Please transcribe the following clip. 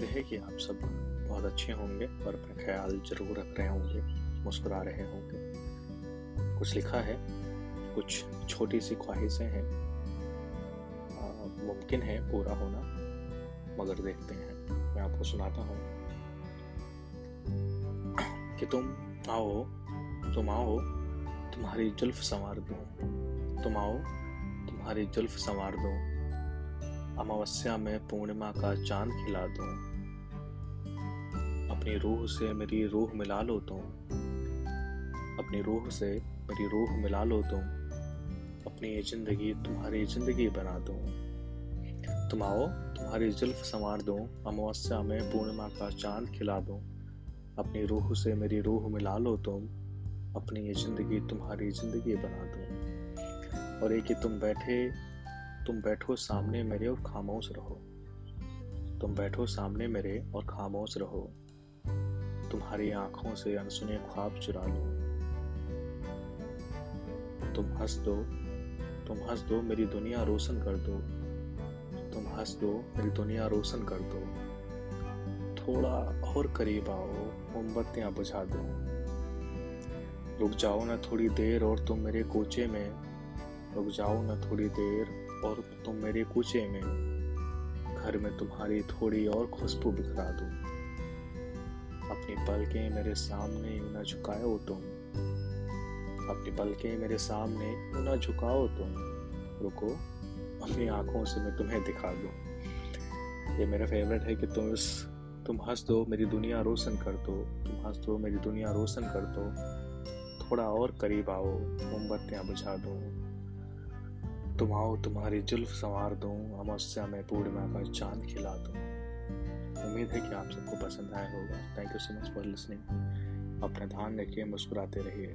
कि आप सब बहुत अच्छे होंगे और अपना ख्याल ज़रूर रख रहे होंगे, मुस्कुरा रहे होंगे। कुछ लिखा है, कुछ छोटी सी ख्वाहिशें हैं। मुमकिन है पूरा होना, मगर देखते हैं। मैं आपको सुनाता हूँ। कि तुम आओ तुम आओ, तुम्हारी जुल्फ संवार दो। तुम आओ, तुम्हारी जुल्फ संवार दो। अमावस्या में पूर्णिमा का चाँद खिला दो। अपनी रूह से मेरी रूह मिला लो तुम। अपनी रूह से मेरी रूह मिला लो तुम। अपनी ये ज़िंदगी तुम्हारी ज़िंदगी बना दो। तुम आओ, तुम्हारी जुल्फ संवार दो। अमावस्या में पूर्णिमा का चाँद खिला दो। अपनी रूह से मेरी रूह मिला लो तुम। अपनी ये ज़िंदगी तुम्हारी ज़िंदगी बना दो। और एक ही तुम बैठे तुम बैठो सामने मेरे और खामोश रहो। तुम बैठो सामने मेरे और खामोश रहो। तुम्हारी आँखों से अनसुने ख्वाब चुरा लो। तुम हंस दो, तुम हंस दो, मेरी दुनिया रोशन कर दो। तुम हंस दो, मेरी दुनिया रोशन कर दो। थोड़ा और करीब आओ, मोमबत्तियाँ बुझा दो। रुक जाओ ना थोड़ी देर और तुम मेरे कोचे में। रुक जाओ ना थोड़ी देर और तुम मेरे कूचे में घर में तुम्हारी थोड़ी और खुशबू बिखरा दो। अपनी पलकें मेरे सामने न झुकाओ तुम। अपनी पलकें मेरे सामने न झुकाओ तुम। रुको, अपनी आँखों से मैं तुम्हें दिखा दूँ। ये मेरा फेवरेट है कि तुम इस तुम हंस दो मेरी दुनिया रोशन कर दो। तुम हंस दो मेरी दुनिया रोशन कर दो। थोड़ा और करीब आओ, मोमबत्तियाँ बुझा दो। तुम आओ, तुम्हारी जुल्फ संवार दूँ अमावस्या में पूर्णिमा का चाँद खिला दूँ। उम्मीद है कि आप सबको पसंद आया होगा। Thank you so much for listening अपना ध्यान रखिए, मुस्कुराते रहिए।